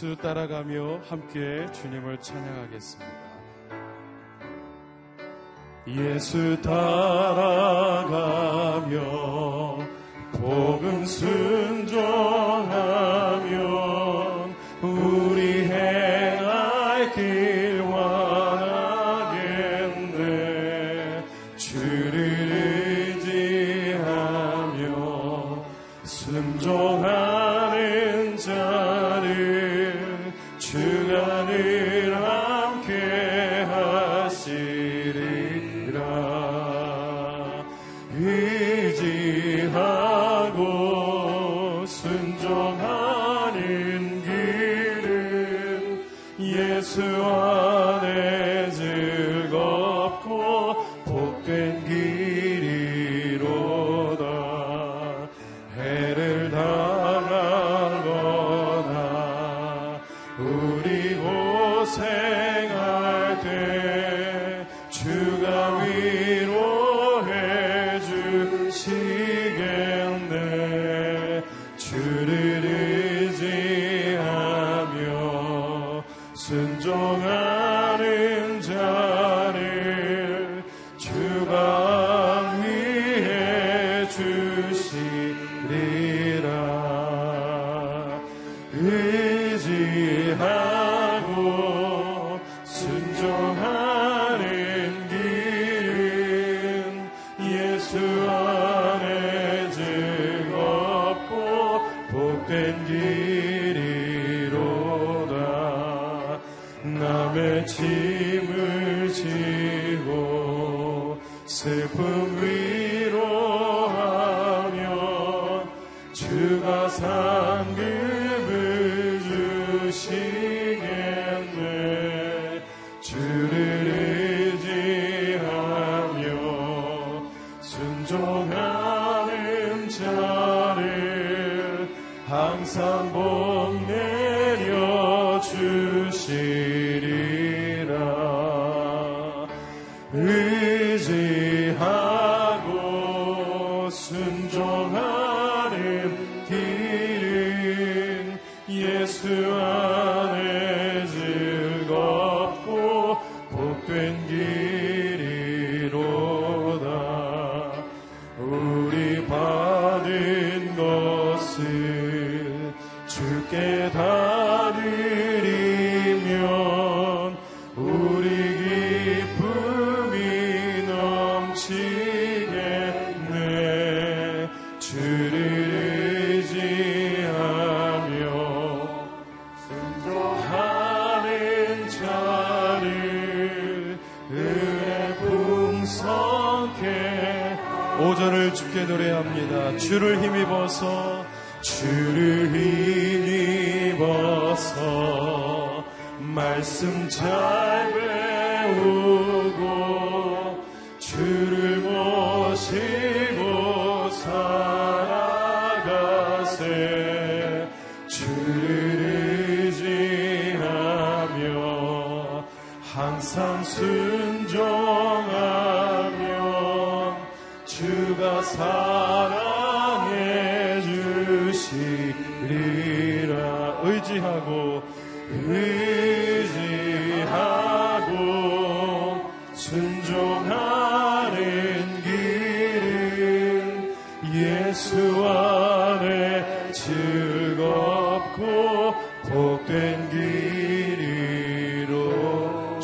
예수 따라가며 함께 주님을 찬양하겠습니다. 예수 따라가며 복음 순종하 슬픔 위로하며 주가 상 주를 힘입어서 주를 힘입어서 말씀 잘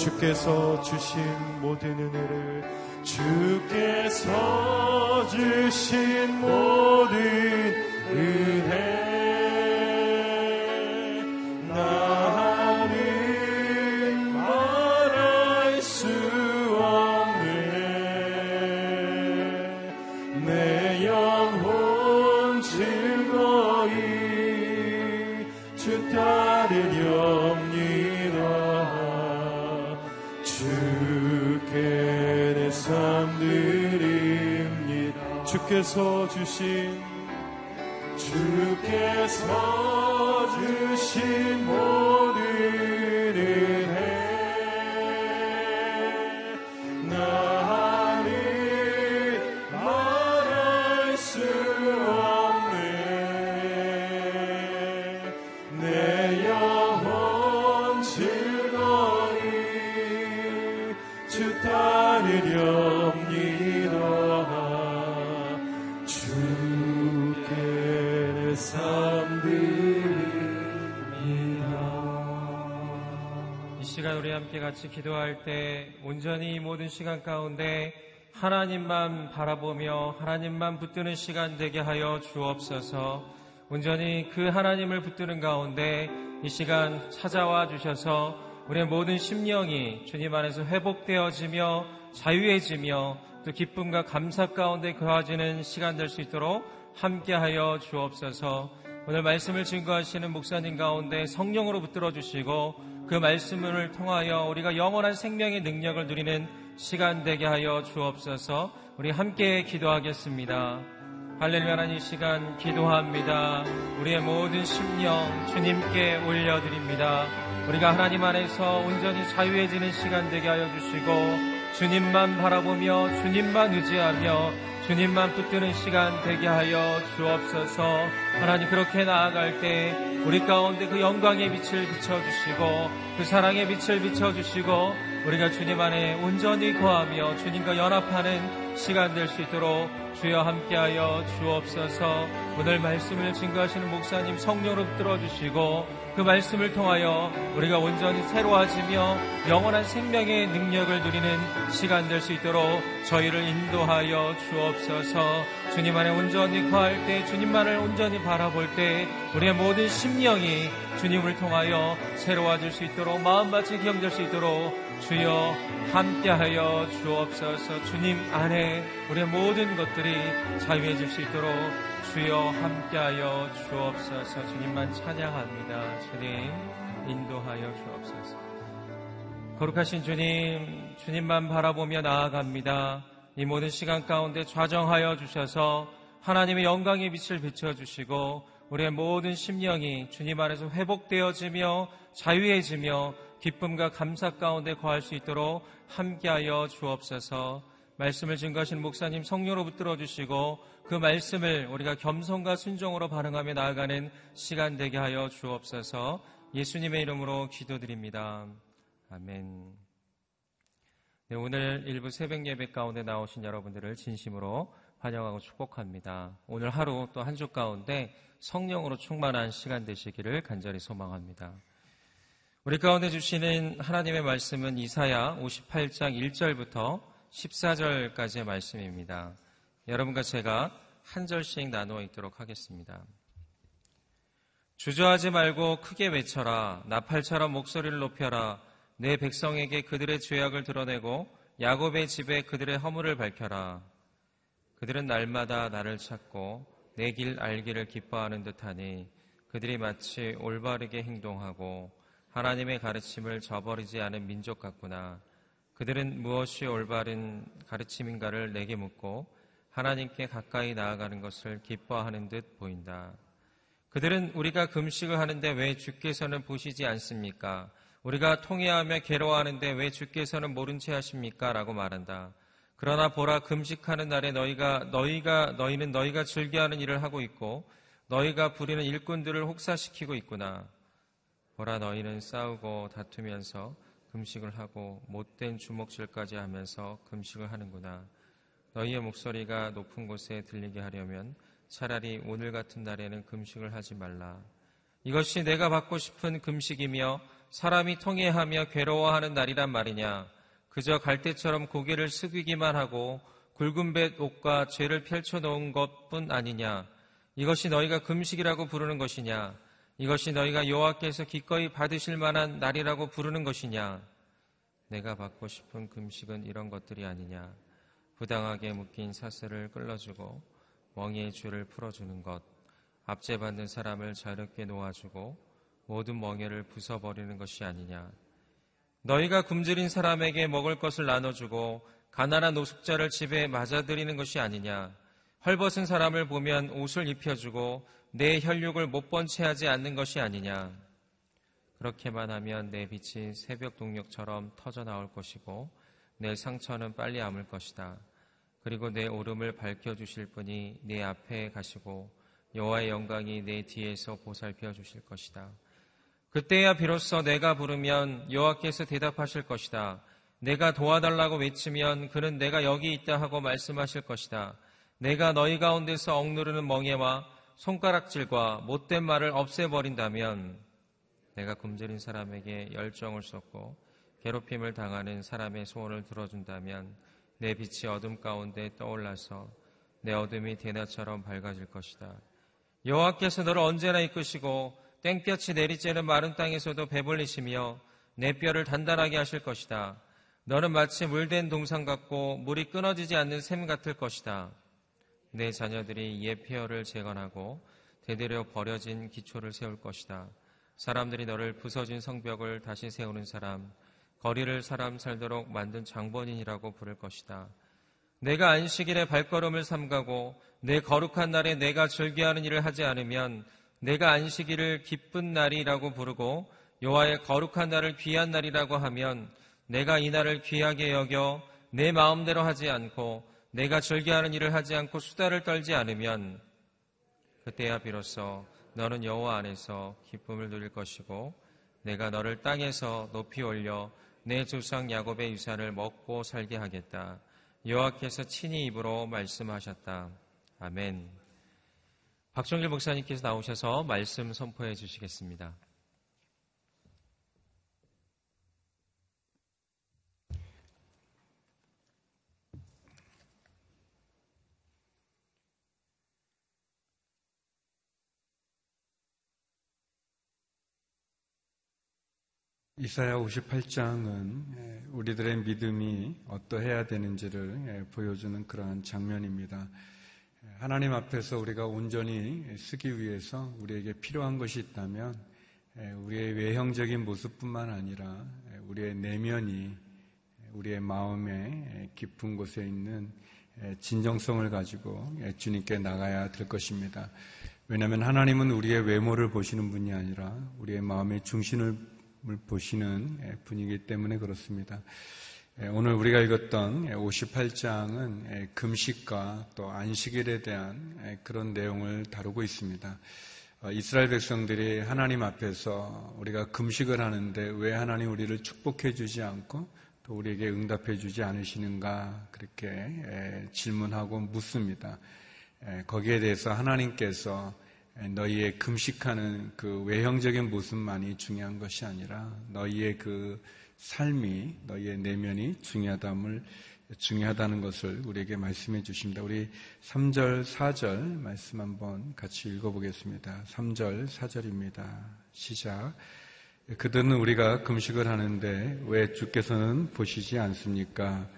주께서 주신 모든 은혜를 주께서 주신 모든 은혜. 주께서 주신 주께서 주신 모든 은혜. 나를 말할 수 없네. 내 영혼 즐거이 주 따르려 함께 같이 기도할 때 온전히 이 모든 시간 가운데 하나님만 바라보며 하나님만 붙드는 시간 되게 하여 주옵소서. 온전히 그 하나님을 붙드는 가운데 이 시간 찾아와 주셔서 우리의 모든 심령이 주님 안에서 회복되어지며 자유해지며 또 기쁨과 감사 가운데 거하지는 시간 될 수 있도록 함께하여 주옵소서. 오늘 말씀을 증거하시는 목사님 가운데 성령으로 붙들어 주시고 그 말씀을 통하여 우리가 영원한 생명의 능력을 누리는 시간 되게 하여 주옵소서 우리 함께 기도하겠습니다. 할렐루야 하나님 시간 기도합니다. 우리의 모든 심령 주님께 올려드립니다. 우리가 하나님 안에서 온전히 자유해지는 시간 되게 하여 주시고 주님만 바라보며 주님만 의지하며 주님만 붙드는 시간 되게 하여 주옵소서 하나님 그렇게 나아갈 때 우리 가운데 그 영광의 빛을 비춰주시고 그 사랑의 빛을 비춰주시고 우리가 주님 안에 온전히 거하며 주님과 연합하는 시간 될 수 있도록 주여 함께하여 주옵소서. 오늘 말씀을 증거하시는 목사님 성령 으로 들어주시고 그 말씀을 통하여 우리가 온전히 새로워지며 영원한 생명의 능력을 누리는 시간 될 수 있도록 저희를 인도하여 주옵소서. 주님 안에 온전히 거할 때 주님만을 온전히 바라볼 때 우리의 모든 심령이 주님을 통하여 새로워질 수 있도록 마음밭이 기억될 수 있도록 주여 함께하여 주옵소서. 주님 안에 우리의 모든 것들이 자유해질 수 있도록 주여 함께하여 주옵소서 주님만 찬양합니다. 주님 인도하여 주옵소서. 거룩하신 주님, 주님만 바라보며 나아갑니다. 이 모든 시간 가운데 좌정하여 주셔서 하나님의 영광의 빛을 비춰주시고 우리의 모든 심령이 주님 안에서 회복되어지며 자유해지며 기쁨과 감사 가운데 거할 수 있도록 함께하여 주옵소서 말씀을 증거하신 목사님 성령으로 붙들어 주시고 그 말씀을 우리가 겸손과 순종으로 반응하며 나아가는 시간 되게 하여 주옵소서 예수님의 이름으로 기도드립니다. 아멘. 네, 오늘 일부 새벽 예배 가운데 나오신 여러분들을 진심으로 환영하고 축복합니다. 오늘 하루 또 한 주 가운데 성령으로 충만한 시간 되시기를 간절히 소망합니다. 우리 가운데 주시는 하나님의 말씀은 이사야 58장 1절부터 14절까지의 말씀입니다. 여러분과 제가 한 절씩 나누어 있도록 하겠습니다. 주저하지 말고 크게 외쳐라. 나팔처럼 목소리를 높여라. 내 백성에게 그들의 죄악을 드러내고 야곱의 집에 그들의 허물을 밝혀라. 그들은 날마다 나를 찾고 내 길 알기를 기뻐하는 듯하니 그들이 마치 올바르게 행동하고 하나님의 가르침을 저버리지 않은 민족 같구나. 그들은 무엇이 올바른 가르침인가를 내게 묻고 하나님께 가까이 나아가는 것을 기뻐하는 듯 보인다. 그들은 우리가 금식을 하는데 왜 주께서는 보시지 않습니까? 우리가 통회하며 괴로워하는데 왜 주께서는 모른 채 하십니까? 라고 말한다. 그러나 보라 금식하는 날에 너희가 너희가 너희는 너희가 즐겨하는 일을 하고 있고 너희가 부리는 일꾼들을 혹사시키고 있구나. 보라 너희는 싸우고 다투면서 금식을 하고 못된 주먹질까지 하면서 금식을 하는구나. 너희의 목소리가 높은 곳에 들리게 하려면 차라리 오늘 같은 날에는 금식을 하지 말라. 이것이 내가 받고 싶은 금식이며 사람이 통해하며 괴로워하는 날이란 말이냐. 그저 갈대처럼 고개를 숙이기만 하고 굵은 뱃 옷과 죄를 펼쳐놓은 것뿐 아니냐. 이것이 너희가 금식이라고 부르는 것이냐. 이것이 너희가 여호와께서 기꺼이 받으실 만한 날이라고 부르는 것이냐. 내가 받고 싶은 금식은 이런 것들이 아니냐. 부당하게 묶인 사슬을 끌어주고 멍에의 줄을 풀어주는 것. 압제받는 사람을 자유롭게 놓아주고 모든 멍에를 부숴버리는 것이 아니냐. 너희가 굶주린 사람에게 먹을 것을 나눠주고 가난한 노숙자를 집에 맞아들이는 것이 아니냐. 헐벗은 사람을 보면 옷을 입혀주고 내 혈육을 못번채 하지 않는 것이 아니냐. 그렇게만 하면 내 빛이 새벽 동력처럼 터져 나올 것이고 내 상처는 빨리 아물 것이다. 그리고 내 오름을 밝혀 주실 분이 내 앞에 가시고 여호와의 영광이 내 뒤에서 보살펴 주실 것이다. 그때야 비로소 내가 부르면 여호와께서 대답하실 것이다. 내가 도와달라고 외치면 그는 내가 여기 있다 하고 말씀하실 것이다. 내가 너희 가운데서 억누르는 멍에와 손가락질과 못된 말을 없애버린다면 내가 굶주린 사람에게 열정을 쏟고 괴롭힘을 당하는 사람의 소원을 들어준다면 내 빛이 어둠 가운데 떠올라서 내 어둠이 대낮처럼 밝아질 것이다. 여호와께서 너를 언제나 이끄시고 땡볕이 내리쬐는 마른 땅에서도 배불리시며 내 뼈를 단단하게 하실 것이다. 너는 마치 물된 동상 같고 물이 끊어지지 않는 샘 같을 것이다. 내 자녀들이 옛 폐허를 재건하고 대대로 버려진 기초를 세울 것이다. 사람들이 너를 부서진 성벽을 다시 세우는 사람, 거리를 사람 살도록 만든 장본인이라고 부를 것이다. 내가 안식일에 발걸음을 삼가고 내 거룩한 날에 내가 즐겨하는 일을 하지 않으면 내가 안식일을 기쁜 날이라고 부르고 여호와의 거룩한 날을 귀한 날이라고 하면 내가 이 날을 귀하게 여겨 내 마음대로 하지 않고 내가 즐겨하는 일을 하지 않고 수다를 떨지 않으면 그때야 비로소 너는 여호와 안에서 기쁨을 누릴 것이고 내가 너를 땅에서 높이 올려 내 조상 야곱의 유산을 먹고 살게 하겠다. 여호와께서 친히 입으로 말씀하셨다. 아멘. 박정길 목사님께서 나오셔서 말씀 선포해 주시겠습니다. 이사야 58장은 예, 우리들의 믿음이 어떠해야 되는지를 예, 보여주는 그러한 장면입니다. 예, 하나님 앞에서 우리가 온전히 쓰기 위해서 우리에게 필요한 것이 있다면 우리의 외형적인 모습뿐만 아니라 우리의 내면이 우리의 마음의 깊은 곳에 있는 진정성을 가지고 주님께 나가야 될 것입니다. 왜냐하면 하나님은 우리의 외모를 보시는 분이 아니라 우리의 마음의 중심을 보시는 예, 분이기 때문에 그렇습니다. 예, 오늘 우리가 읽었던 58장은 예, 금식과 또 안식일에 대한 그런 내용을 다루고 있습니다. 어, 이스라엘 백성들이 하나님 앞에서 우리가 금식을 하는데 왜 하나님 우리를 축복해 주지 않고 또 우리에게 응답해 주지 않으시는가 그렇게 질문하고 묻습니다. 거기에 대해서 하나님께서 너희의 금식하는 그 외형적인 모습만이 중요한 것이 아니라 너희의 그 삶이 너희의 내면이 중요하다을 중요하다는 것을 우리에게 말씀해 주십니다. 우리 3절, 4절 말씀 한번 같이 읽어보겠습니다. 3절, 4절입니다. 시작. 그들은 우리가 금식을 하는데 왜 주께서는 보시지 않습니까?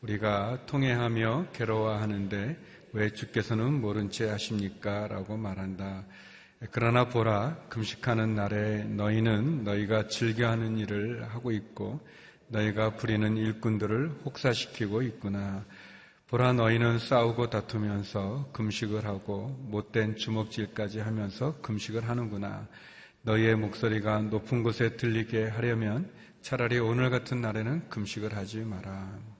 우리가 통해하며 괴로워하는데 왜 주께서는 모른 채 하십니까? 라고 말한다. 그러나 보라, 금식하는 날에 너희는 너희가 즐겨하는 일을 하고 있고 너희가 부리는 일꾼들을 혹사시키고 있구나. 보라, 너희는 싸우고 다투면서 금식을 하고 못된 주먹질까지 하면서 금식을 하는구나. 너희의 목소리가 높은 곳에 들리게 하려면 차라리 오늘 같은 날에는 금식을 하지 마라.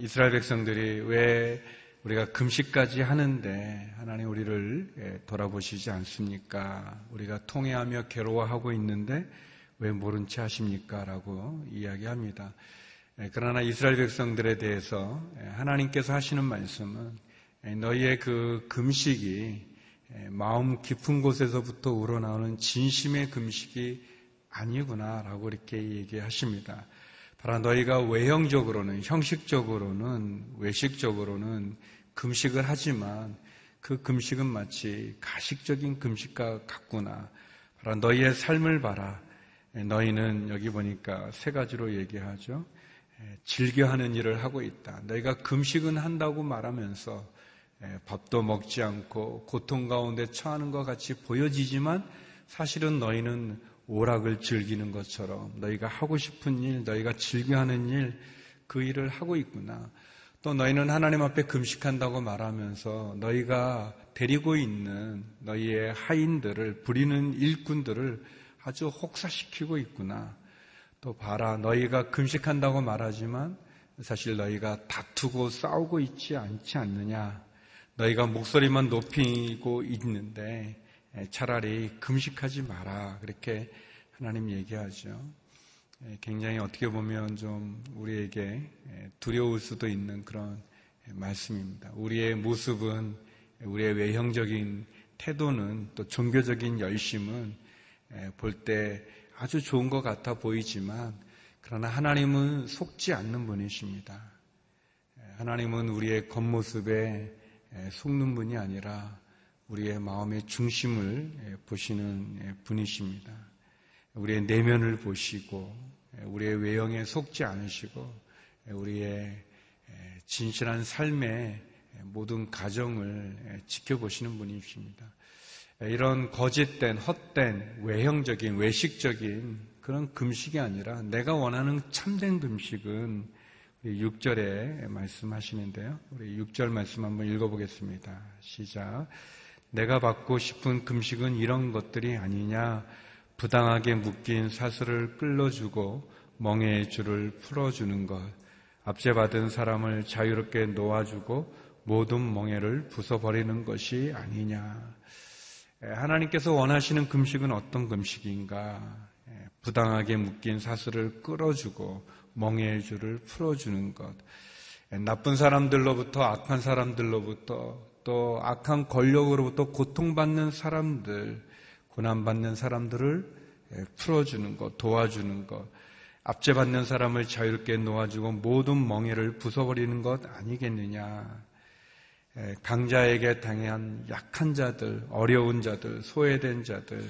이스라엘 백성들이 왜 우리가 금식까지 하는데 하나님 우리를 예, 돌아보시지 않습니까? 우리가 통해하며 괴로워하고 있는데 왜 모른 채 하십니까? 라고 이야기합니다. 예, 그러나 이스라엘 백성들에 대해서 예, 하나님께서 하시는 말씀은 너희의 그 금식이 마음 깊은 곳에서부터 우러나오는 진심의 금식이 아니구나라고 이렇게 얘기하십니다. 바라 너희가 외형적으로는 형식적으로는 외식적으로는 금식을 하지만 그 금식은 마치 가식적인 금식과 같구나. 바라 너희의 삶을 봐라. 너희는 여기 보니까 세 가지로 얘기하죠. 즐겨하는 일을 하고 있다. 너희가 금식은 한다고 말하면서 밥도 먹지 않고 고통 가운데 처하는 것 같이 보여지지만 사실은 너희는 오락을 즐기는 것처럼 너희가 하고 싶은 일, 너희가 즐겨하는 일, 그 일을 하고 있구나. 또 너희는 하나님 앞에 금식한다고 말하면서 너희가 데리고 있는 너희의 하인들을 부리는 일꾼들을 아주 혹사시키고 있구나. 또 봐라, 너희가 금식한다고 말하지만 사실 너희가 다투고 싸우고 있지 않지 않느냐. 너희가 목소리만 높이고 있는데 차라리 금식하지 마라. 그렇게 하나님 얘기하죠. 굉장히 어떻게 보면 좀 우리에게 두려울 수도 있는 그런 말씀입니다. 우리의 모습은 우리의 외형적인 태도는 또 종교적인 열심은 볼 때 아주 좋은 것 같아 보이지만 그러나 하나님은 속지 않는 분이십니다. 하나님은 우리의 겉모습에 속는 분이 아니라 우리의 마음의 중심을 보시는 분이십니다. 우리의 내면을 보시고 우리의 외형에 속지 않으시고 우리의 진실한 삶의 모든 가정을 지켜보시는 분이십니다. 이런 거짓된, 헛된, 외형적인, 외식적인 그런 금식이 아니라 내가 원하는 참된 금식은 6절에 말씀하시는데요. 우리 6절 말씀 한번 읽어보겠습니다. 시작. 내가 받고 싶은 금식은 이런 것들이 아니냐. 부당하게 묶인 사슬을 끌어주고 멍해의 줄을 풀어주는 것. 압제받은 사람을 자유롭게 놓아주고 모든 멍해를 부숴버리는 것이 아니냐. 하나님께서 원하시는 금식은 어떤 금식인가? 부당하게 묶인 사슬을 끌어주고 멍해의 줄을 풀어주는 것. 나쁜 사람들로부터 악한 사람들로부터 또 악한 권력으로부터 고통받는 사람들, 고난받는 사람들을 풀어주는 것, 도와주는 것. 압제받는 사람을 자유롭게 놓아주고 모든 멍해를 부숴버리는 것 아니겠느냐. 강자에게 당한 약한 자들, 어려운 자들, 소외된 자들,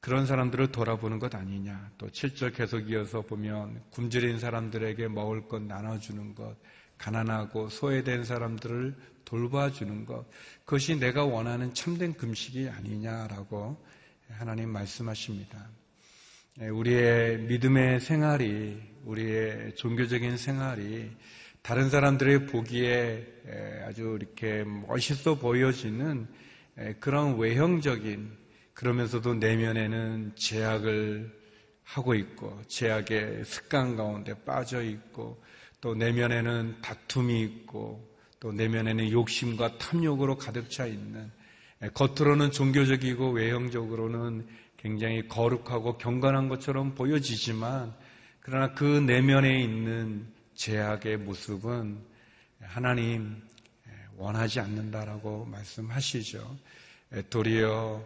그런 사람들을 돌아보는 것 아니냐. 또 7절 계속 이어서 보면 굶주린 사람들에게 먹을 것 나눠주는 것, 가난하고 소외된 사람들을 돌봐주는 것, 그것이 내가 원하는 참된 금식이 아니냐라고 하나님 말씀하십니다. 우리의 믿음의 생활이, 우리의 종교적인 생활이 다른 사람들의 보기에 아주 이렇게 멋있어 보여지는 그런 외형적인 그러면서도 내면에는 제약을 하고 있고 제약의 습관 가운데 빠져 있고 또 내면에는 다툼이 있고 또 내면에는 욕심과 탐욕으로 가득 차 있는 겉으로는 종교적이고 외형적으로는 굉장히 거룩하고 경건한 것처럼 보여지지만 그러나 그 내면에 있는 제약의 모습은 하나님 원하지 않는다라고 말씀하시죠. 도리어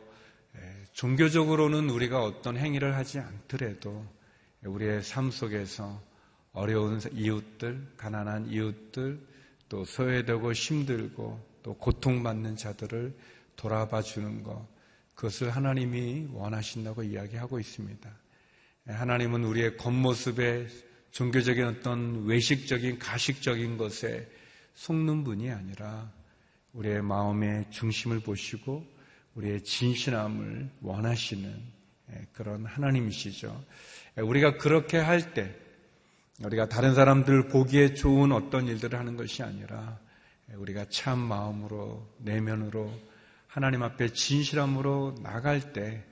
종교적으로는 우리가 어떤 행위를 하지 않더라도 우리의 삶 속에서 어려운 이웃들, 가난한 이웃들, 또 소외되고 힘들고 또 고통받는 자들을 돌아봐 주는 것, 그것을 하나님이 원하신다고 이야기하고 있습니다. 하나님은 우리의 겉모습에 종교적인 어떤 외식적인 가식적인 것에 속는 분이 아니라 우리의 마음의 중심을 보시고 우리의 진실함을 원하시는 예, 그런 하나님이시죠. 예, 우리가 그렇게 할 때 우리가 다른 사람들 보기에 좋은 어떤 일들을 하는 것이 아니라 예, 우리가 참 마음으로 내면으로 하나님 앞에 진실함으로 나갈 때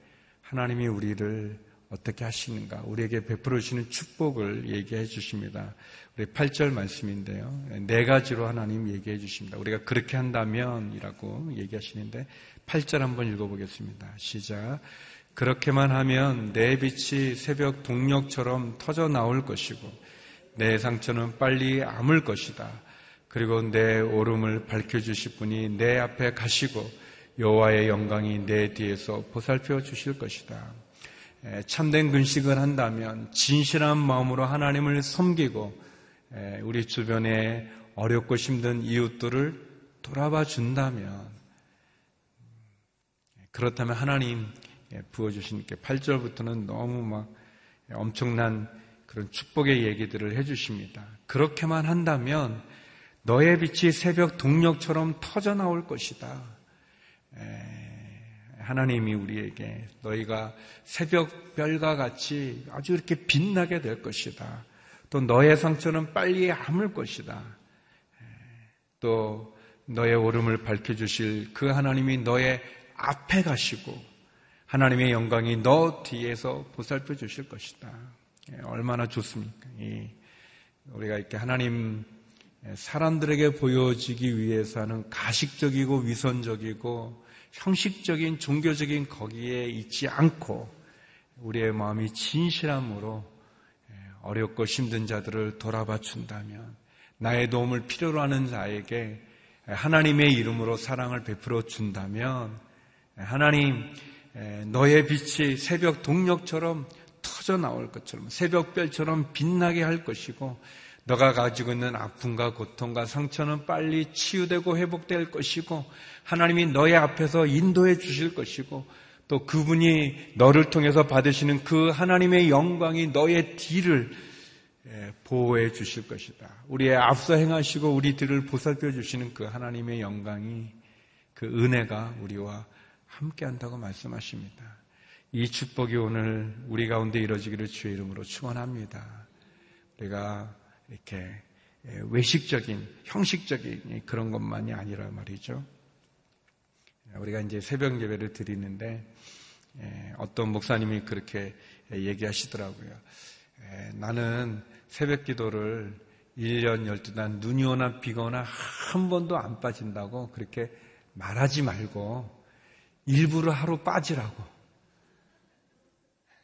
하나님이 우리를 어떻게 하시는가, 우리에게 베풀어 주시는 축복을 얘기해 주십니다. 우리 8절 말씀인데요. 네 가지로 하나님 얘기해 주십니다. 우리가 그렇게 한다면 이라고 얘기하시는데 8절 한번 읽어 보겠습니다. 시작. 그렇게만 하면 내 빛이 새벽 동력처럼 터져 나올 것이고 내 상처는 빨리 아물 것이다. 그리고 내 오름을 밝혀주실 분이 내 앞에 가시고 여호와의 영광이 내 뒤에서 보살펴 주실 것이다. 참된 근식을 한다면 진실한 마음으로 하나님을 섬기고 우리 주변에 어렵고 힘든 이웃들을 돌아봐 준다면 그렇다면 하나님 부어주신 8절부터는 너무 막 엄청난 그런 축복의 얘기들을 해주십니다. 그렇게만 한다면 너의 빛이 새벽 동력처럼 터져 나올 것이다. 하나님이 우리에게 너희가 새벽 별과 같이 아주 이렇게 빛나게 될 것이다. 또 너의 상처는 빨리 아물 것이다. 또 너의 오름을 밝혀주실 그 하나님이 너의 앞에 가시고 하나님의 영광이 너 뒤에서 보살펴 주실 것이다. 얼마나 좋습니까? 우리가 이렇게 하나님 사람들에게 보여지기 위해서 하는 가식적이고 위선적이고 형식적인 종교적인 거기에 있지 않고 우리의 마음이 진실함으로 어렵고 힘든 자들을 돌아봐 준다면 나의 도움을 필요로 하는 자에게 하나님의 이름으로 사랑을 베풀어 준다면 하나님 너의 빛이 새벽 동력처럼 터져 나올 것처럼 새벽별처럼 빛나게 할 것이고 너가 가지고 있는 아픔과 고통과 상처는 빨리 치유되고 회복될 것이고 하나님이 너의 앞에서 인도해 주실 것이고 또 그분이 너를 통해서 받으시는 그 하나님의 영광이 너의 뒤를 보호해 주실 것이다. 우리의 앞서 행하시고 우리 뒤를 보살펴 주시는 그 하나님의 영광이 그 은혜가 우리와 함께 한다고 말씀하십니다. 이 축복이 오늘 우리 가운데 이루어지기를 주의 이름으로 축원합니다. 우리가 이렇게 외식적인, 형식적인 그런 것만이 아니라 말이죠. 우리가 이제 새벽 예배를 드리는데 어떤 목사님이 그렇게 얘기하시더라고요. 나는 새벽 기도를 1년 12단 눈이 오나 비가 오나 한 번도 안 빠진다고 그렇게 말하지 말고 일부러 하루 빠지라고.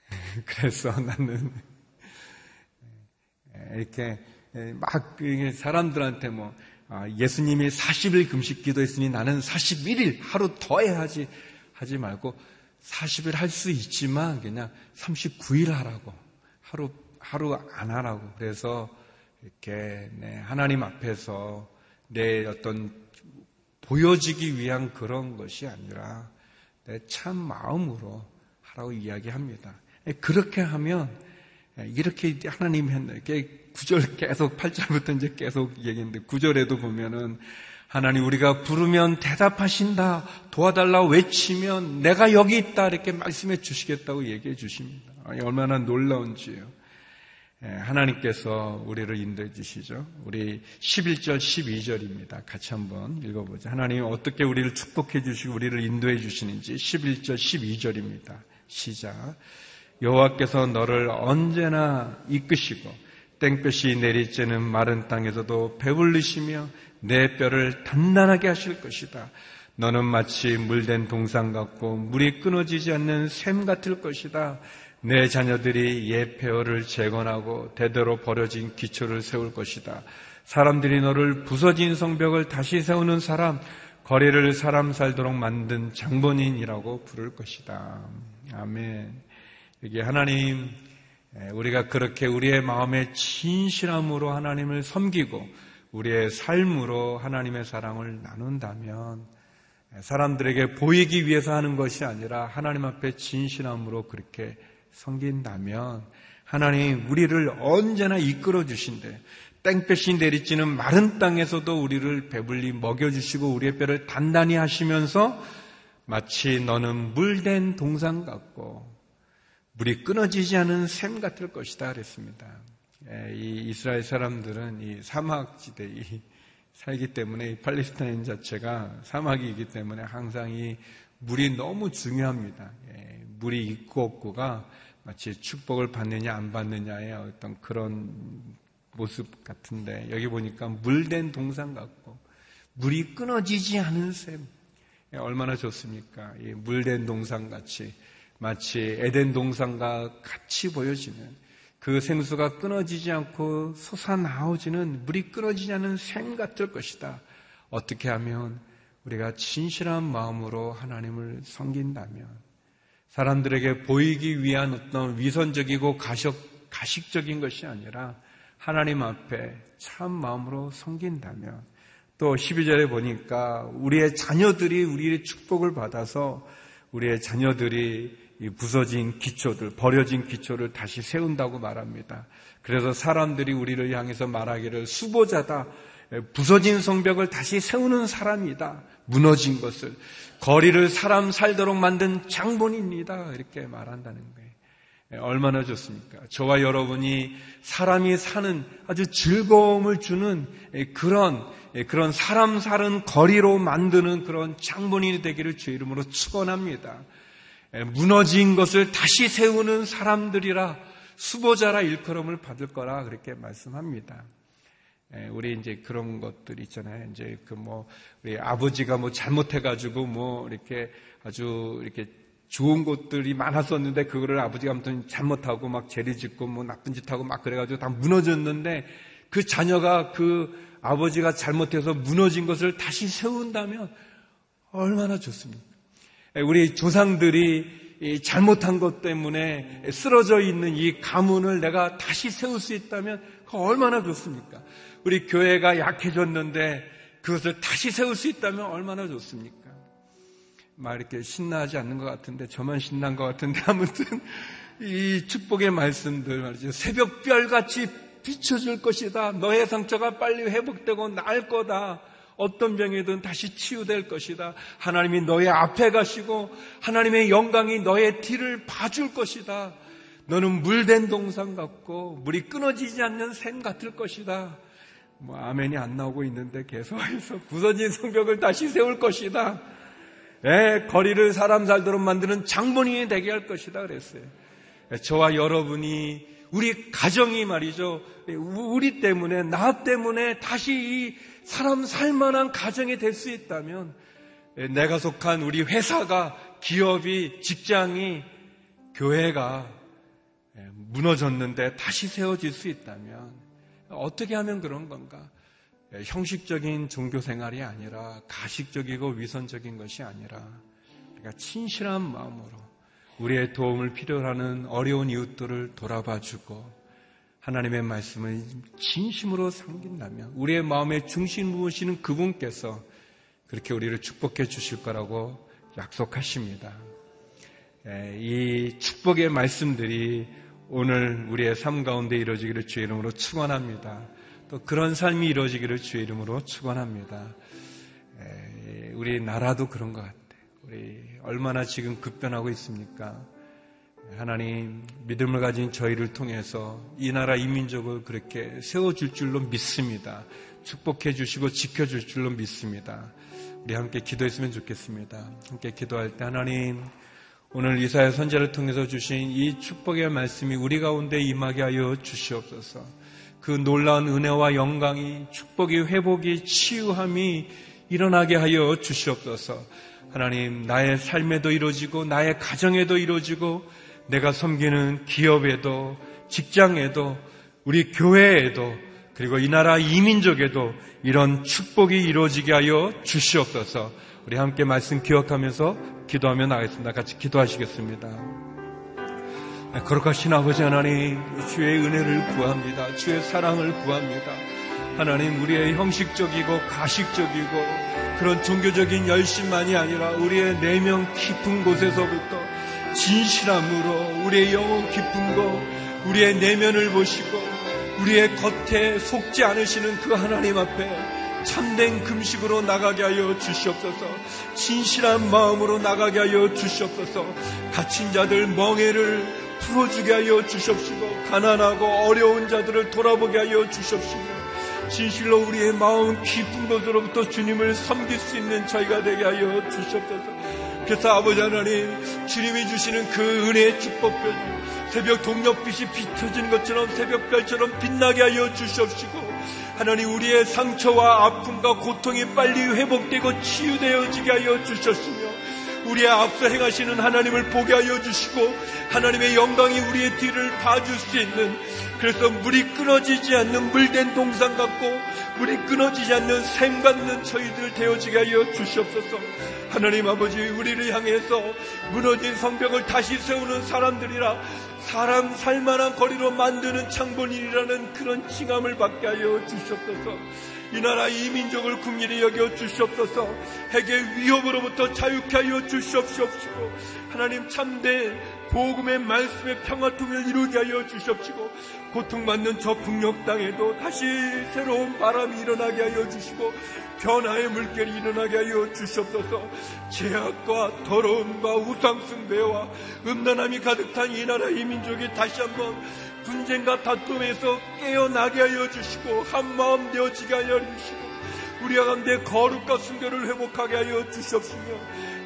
그래서 나는 이렇게 막 사람들한테 뭐 아, 예수님이 40일 금식 기도했으니 나는 41일 하루 더 해야지 하지 말고 40일 할 수 있지만 그냥 39일 하라고 하루 하루 안 하라고 그래서 이렇게 네, 하나님 앞에서 내 어떤 보여지기 위한 그런 것이 아니라 내 참 마음으로 하라고 이야기합니다. 그렇게 하면 이렇게 하나님 했네. 구절 계속 8절부터 이제 계속 얘기했는데 9절에도 보면은 하나님 우리가 부르면 대답하신다. 도와달라 외치면 내가 여기 있다. 이렇게 말씀해 주시겠다고 얘기해 주십니다. 얼마나 놀라운지요. 예, 하나님께서 우리를 인도해 주시죠. 우리 11절, 12절입니다. 같이 한번 읽어보죠. 하나님 어떻게 우리를 축복해 주시고 우리를 인도해 주시는지 11절, 12절입니다. 시작. 여호와께서 너를 언제나 이끄시고 땡볕이 내리쬐는 마른 땅에서도 배불리시며 내 뼈를 단단하게 하실 것이다. 너는 마치 물된 동상 같고 물이 끊어지지 않는 샘 같을 것이다. 내 자녀들이 옛 폐허를 재건하고 대대로 버려진 기초를 세울 것이다. 사람들이 너를 부서진 성벽을 다시 세우는 사람, 거리를 사람 살도록 만든 장본인이라고 부를 것이다. 아멘. 여기 하나님, 우리가 그렇게 우리의 마음의 진실함으로 하나님을 섬기고 우리의 삶으로 하나님의 사랑을 나눈다면 사람들에게 보이기 위해서 하는 것이 아니라 하나님 앞에 진실함으로 그렇게 섬긴다면 하나님 우리를 언제나 이끌어 주신대. 땡볕이 내리쬐는 마른 땅에서도 우리를 배불리 먹여주시고 우리의 뼈를 단단히 하시면서 마치 너는 물된 동상 같고 물이 끊어지지 않은 샘 같을 것이다 그랬습니다. 예, 이 이스라엘 사람들은 이 사막지대에 살기 때문에 이 팔레스타인 자체가 사막이기 때문에 항상 이 물이 너무 중요합니다. 예, 물이 있고 없고가 마치 축복을 받느냐 안 받느냐의 어떤 그런 모습 같은데 여기 보니까 물된 동상 같고 물이 끊어지지 않은 샘 예, 얼마나 좋습니까? 이 물된 동상 같이 마치 에덴 동산과 같이 보여지는 그 생수가 끊어지지 않고 솟아나오지는 물이 끊어지지 않은 샘 같을 것이다. 어떻게 하면 우리가 진실한 마음으로 하나님을 섬긴다면 사람들에게 보이기 위한 어떤 위선적이고 가식, 가식적인 것이 아니라 하나님 앞에 참 마음으로 섬긴다면 또 12절에 보니까 우리의 자녀들이 우리의 축복을 받아서 우리의 자녀들이 이 부서진 기초들, 버려진 기초를 다시 세운다고 말합니다. 그래서 사람들이 우리를 향해서 말하기를 수보자다. 부서진 성벽을 다시 세우는 사람이다. 무너진 것을. 거리를 사람 살도록 만든 장본입니다. 이렇게 말한다는 거예요. 얼마나 좋습니까? 저와 여러분이 사람이 사는 아주 즐거움을 주는 그런, 그런 사람 사는 거리로 만드는 그런 장본인이 되기를 주의 이름으로 축원합니다. 무너진 것을 다시 세우는 사람들이라 수보자라 일컬음을 받을 거라 그렇게 말씀합니다. 우리 이제 그런 것들 있잖아요. 이제 그 뭐 우리 아버지가 뭐 잘못해가지고 뭐 이렇게 아주 이렇게 좋은 곳들이 많았었는데 그거를 아버지가 아무튼 잘못하고 막 죄를 짓고 뭐 나쁜 짓 하고 막 그래가지고 다 무너졌는데 그 자녀가 그 아버지가 잘못해서 무너진 것을 다시 세운다면 얼마나 좋습니까? 우리 조상들이 잘못한 것 때문에 쓰러져 있는 이 가문을 내가 다시 세울 수 있다면 얼마나 좋습니까? 우리 교회가 약해졌는데 그것을 다시 세울 수 있다면 얼마나 좋습니까? 막 이렇게 신나지 않는 것 같은데 저만 신난 것 같은데 아무튼 이 축복의 말씀들 말이죠. 새벽별 같이 비춰줄 것이다. 너의 상처가 빨리 회복되고 나을 거다. 어떤 병이든 다시 치유될 것이다. 하나님이 너의 앞에 가시고 하나님의 영광이 너의 뒤를 봐줄 것이다. 너는 물된 동상 같고 물이 끊어지지 않는 샘 같을 것이다. 뭐 아멘이 안 나오고 있는데 계속해서 부서진 성벽을 다시 세울 것이다. 예, 거리를 사람 살도록 만드는 장본인이 되게 할 것이다 그랬어요. 예, 저와 여러분이 우리 가정이 말이죠. 우리 때문에 나 때문에 다시 이 사람 살만한 가정이 될 수 있다면 예, 내가 속한 우리 회사가 기업이 직장이 교회가 예, 무너졌는데 다시 세워질 수 있다면 어떻게 하면 그런 건가? 예, 형식적인 종교 생활이 아니라 가식적이고 위선적인 것이 아니라 그러니까 친실한 마음으로 우리의 도움을 필요로 하는 어려운 이웃들을 돌아봐주고 하나님의 말씀을 진심으로 섬긴다면 우리의 마음의 중심 무엇이는 그분께서 그렇게 우리를 축복해 주실 거라고 약속하십니다. 예, 이 축복의 말씀들이 오늘 우리의 삶 가운데 이루어지기를 주의 이름으로 축원합니다. 또 그런 삶이 이루어지기를 주의 이름으로 축원합니다. 우리 나라도 그런 것 같아요. 우리 얼마나 지금 급변하고 있습니까? 하나님 믿음을 가진 저희를 통해서 이 나라 이 민족을 그렇게 세워줄 줄로 믿습니다. 축복해 주시고 지켜줄 줄로 믿습니다. 우리 함께 기도했으면 좋겠습니다. 함께 기도할 때 하나님 오늘 이사야 선제를 통해서 주신 이 축복의 말씀이 우리 가운데 임하게 하여 주시옵소서. 그 놀라운 은혜와 영광이 축복이 회복이 치유함이 일어나게 하여 주시옵소서. 하나님 나의 삶에도 이루어지고 나의 가정에도 이루어지고 내가 섬기는 기업에도 직장에도 우리 교회에도 그리고 이 나라 이민족에도 이런 축복이 이루어지게 하여 주시옵소서. 우리 함께 말씀 기억하면서 기도하며 나가겠습니다. 같이 기도하시겠습니다. 네, 거룩하신 아버지 하나님, 주의 은혜를 구합니다. 주의 사랑을 구합니다. 하나님, 우리의 형식적이고 가식적이고 그런 종교적인 열심만이 아니라 우리의 내면 깊은 곳에서부터 진실함으로 우리의 영혼 곳, 우리의 내면을 보시고 우리의 겉에 속지 않으시는 그 하나님 앞에 참된 금식으로 나가게 하여 주시옵소서. 진실한 마음으로 나가게 하여 주시옵소서. 갇힌 자들 멍해를 풀어주게 하여 주십시고 가난하고 어려운 자들을 돌아보게 하여 주십시고 진실로 우리의 마음 깊은 곳으로부터 주님을 섬길 수 있는 저희가 되게 하여 주시옵소서 그래서 아버지 하나님 주님이 주시는 그 은혜의 축복별 새벽 동력빛이 비춰지는 것처럼 새벽별처럼 빛나게 하여 주시옵시고 하나님 우리의 상처와 아픔과 고통이 빨리 회복되고 치유되어지게 하여 주셨으며 우리의 앞서 행하시는 하나님을 보게 하여 주시고 하나님의 영광이 우리의 뒤를 봐줄 수 있는 그래서 물이 끊어지지 않는 물된 동상 같고 물이 끊어지지 않는 샘 같는 저희들 되어지게 하여 주시옵소서. 하나님 아버지 우리를 향해서 무너진 성벽을 다시 세우는 사람들이라 사람 살만한 거리로 만드는 창본인이라는 그런 칭함을 받게 하여 주시옵소서 이 나라 이 민족을 국민히 여겨 주시옵소서. 핵의 위협으로부터 자유케 하여 주시옵시고 하나님 참된 복음의 말씀의 평화통을 이루게 하여 주시옵시고 고통받는 저 북녘 땅에도 다시 새로운 바람이 일어나게 하여 주시고 변화의 물결이 일어나게 하여 주시옵소서. 제약과 더러움과 우상숭배와 음란함이 가득한 이 나라 이 민족이 다시 한번 분쟁과 다툼에서 깨어나게 하여 주시고 한 마음 되어지게 하여 주시고 우리 가운데 거룩과 순결을 회복하게 하여 주시옵시며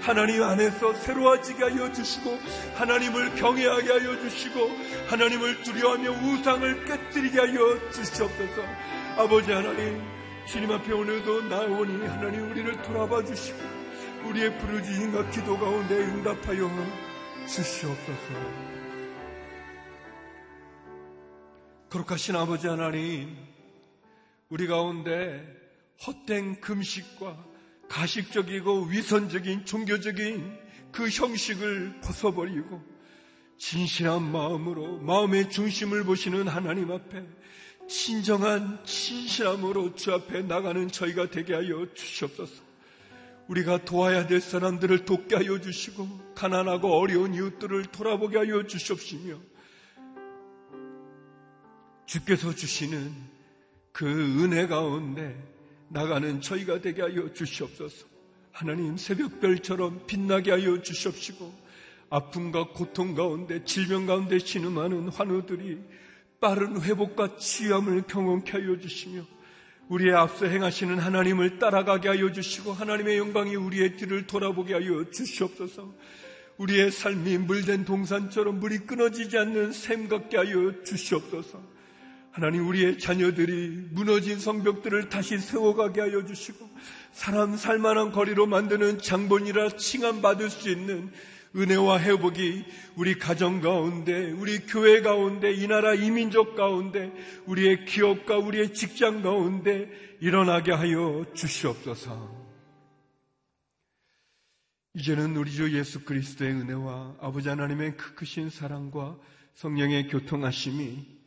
하나님 안에서 새로워지게 하여 주시고 하나님을 경외하게 하여 주시고 하나님을 두려워하며 우상을 깨뜨리게 하여 주시옵소서 아버지 하나님 주님 앞에 오늘도 나오니 하나님 우리를 돌아봐 주시고 우리의 부르짖음과 기도 가운데 응답하여 주시옵소서. 거룩하신 아버지 하나님, 우리 가운데 헛된 금식과 가식적이고 위선적인 종교적인 그 형식을 벗어버리고 진실한 마음으로 마음의 중심을 보시는 하나님 앞에 진정한 진실함으로 주 앞에 나가는 저희가 되게 하여 주시옵소서. 우리가 도와야 될 사람들을 돕게 하여 주시고 가난하고 어려운 이웃들을 돌아보게 하여 주시옵시며 주께서 주시는 그 은혜 가운데 나가는 저희가 되게 하여 주시옵소서. 하나님 새벽별처럼 빛나게 하여 주시옵시고 아픔과 고통 가운데 질병 가운데 신음하는 환우들이 빠른 회복과 치유함을 경험케 하여 주시며 우리의 앞서 행하시는 하나님을 따라가게 하여 주시고 하나님의 영광이 우리의 뒤를 돌아보게 하여 주시옵소서. 우리의 삶이 물된 동산처럼 물이 끊어지지 않는 샘 같게 하여 주시옵소서. 하나님 우리의 자녀들이 무너진 성벽들을 다시 세워가게 하여 주시고 사람 살만한 거리로 만드는 장본이라 칭함받을 수 있는 은혜와 회복이 우리 가정 가운데, 우리 교회 가운데, 이 나라 이민족 가운데, 우리의 기업과 우리의 직장 가운데 일어나게 하여 주시옵소서. 이제는 우리 주 예수 그리스도의 은혜와 아버지 하나님의 그 크신 사랑과 성령의 교통하심이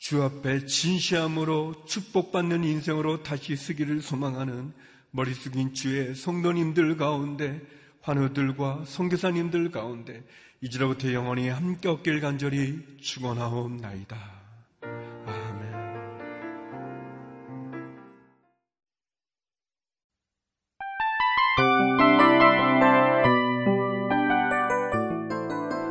주 앞에 진시함으로 축복받는 인생으로 다시 쓰기를 소망하는 머리 숙인 주의 성도님들 가운데 환우들과 성교사님들 가운데 이제로부터 영원히 함께 없길 간절히 축원하옵나이다.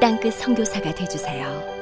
땅끝 성교사가 되주세요